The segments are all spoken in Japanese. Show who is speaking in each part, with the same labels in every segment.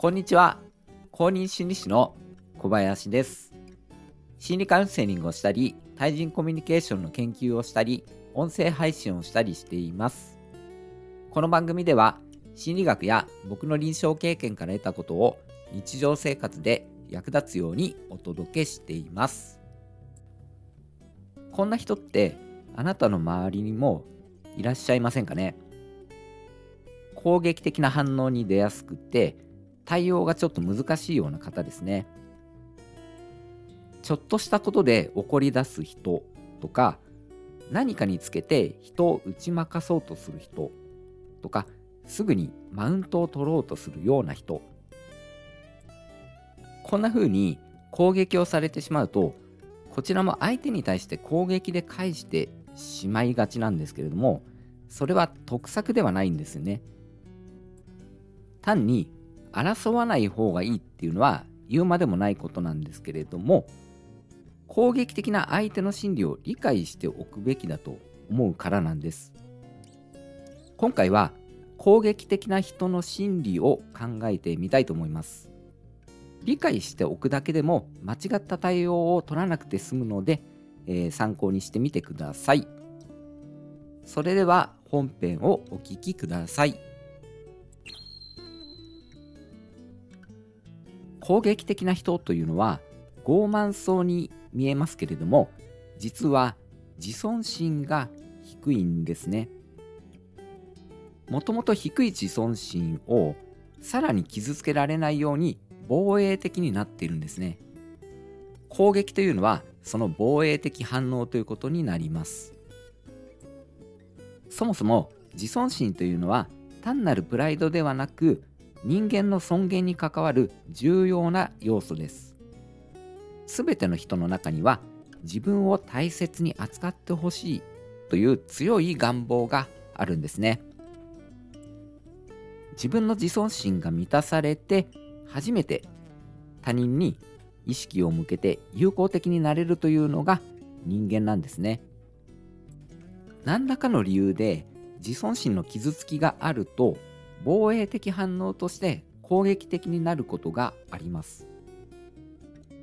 Speaker 1: こんにちは。公認心理師の小林です。心理カウンセリングをしたり、対人コミュニケーションの研究をしたり、音声配信をしたりしています。この番組では、心理学や僕の臨床経験から得たことを日常生活で役立つようにお届けしています。こんな人ってあなたの周りにもいらっしゃいませんかね？攻撃的な反応に出やすくて対応がちょっと難しいような方ですね。ちょっとしたことで怒り出す人とか何かにつけて人を打ち負かそうとする人とかすぐにマウントを取ろうとするような人こんな風に攻撃をされてしまうとこちらも相手に対して攻撃で返してしまいがちなんですけれどもそれは得策ではないんですよね単に争わない方がいいっていうのは言うまでもないことなんですけれども攻撃的な相手の心理を理解しておくべきだと思うからなんです。今回は攻撃的な人の心理を考えてみたいと思います。理解しておくだけでも間違った対応を取らなくて済むので、えー、参考にしてみてください。それでは本編をお聴きください。攻撃的な人というのは傲慢そうに見えますけれども実は自尊心が低いんですね。もともと低い自尊心をさらに傷つけられないように防衛的になっているんですね。攻撃というのはその防衛的反応ということになります。そもそも自尊心というのは単なるプライドではなく人間の尊厳に関わる重要な要素です。すべての人の中には自分を大切に扱ってほしいという強い願望があるんですね。自分の自尊心が満たされて初めて他人に意識を向けて友好的になれるというのが人間なんですね。何らかの理由で自尊心の傷つきがあると防衛的反応として攻撃的になることがあります。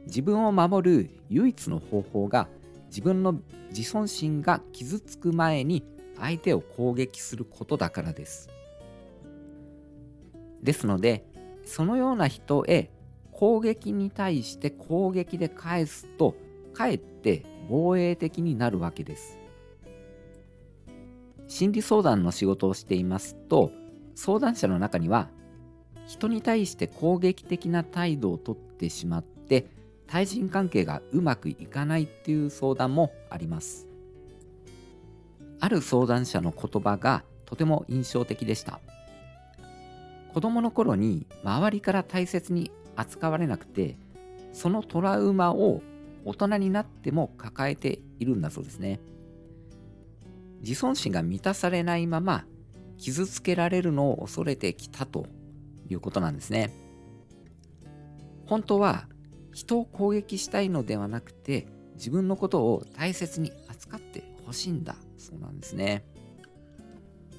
Speaker 1: 自分を守る唯一の方法が自分の自尊心が傷つく前に相手を攻撃することだからです。ですのでそのような人へ攻撃に対して攻撃で返すとかえって防衛的になるわけです。心理相談の仕事をしていますと相談者の中には人に対して攻撃的な態度をとってしまって対人関係がうまくいかないっていう相談もあります。ある相談者の言葉がとても印象的でした。子供の頃に周りから大切に扱われなくてそのトラウマを大人になっても抱えているんだそうですね。自尊心が満たされないまま傷つけられるのを恐れてきたということなんですね。本当は人を攻撃したいのではなくて自分のことを大切に扱ってほしいんだそうなんですね。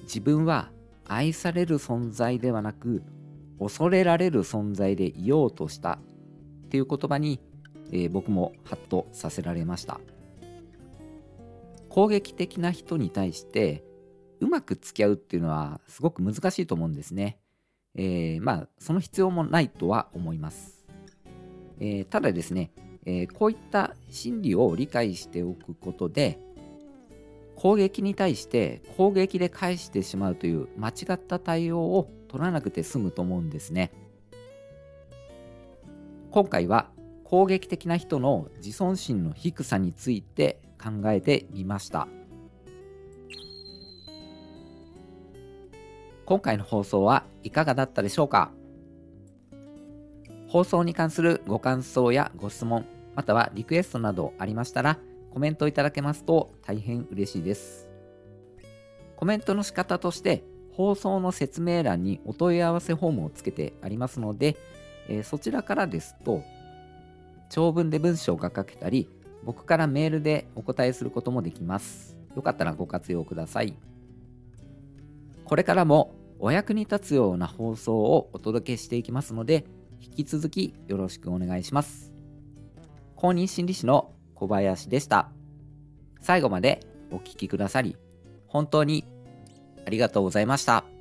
Speaker 1: 自分は愛される存在ではなく恐れられる存在でいようとしたっていう言葉に、えー、僕もハッとさせられました攻撃的な人に対してうまく付き合うっていうのはすごく難しいと思うんですね。えー、まあその必要もないとは思います。えー、ただですね、えー、こういった心理を理解しておくことで攻撃に対して攻撃で返してしまうという間違った対応を取らなくて済むと思うんですね。今回は攻撃的な人の自尊心の低さについて考えてみました。今回の放送はいかがだったでしょうか？放送に関するご感想やご質問、またはリクエストなどありましたら、コメントいただけますと大変嬉しいです。コメントの仕方として、放送の説明欄にお問い合わせフォームをつけてありますので、えー、そちらからですと、長文で文章が書けたり、僕からメールでお答えすることもできます。よかったらご活用ください。これからもお役に立つような放送をお届けしていきますので引き続きよろしくお願いします公認心理師の小林でした最後までお聴きくださり本当にありがとうございました。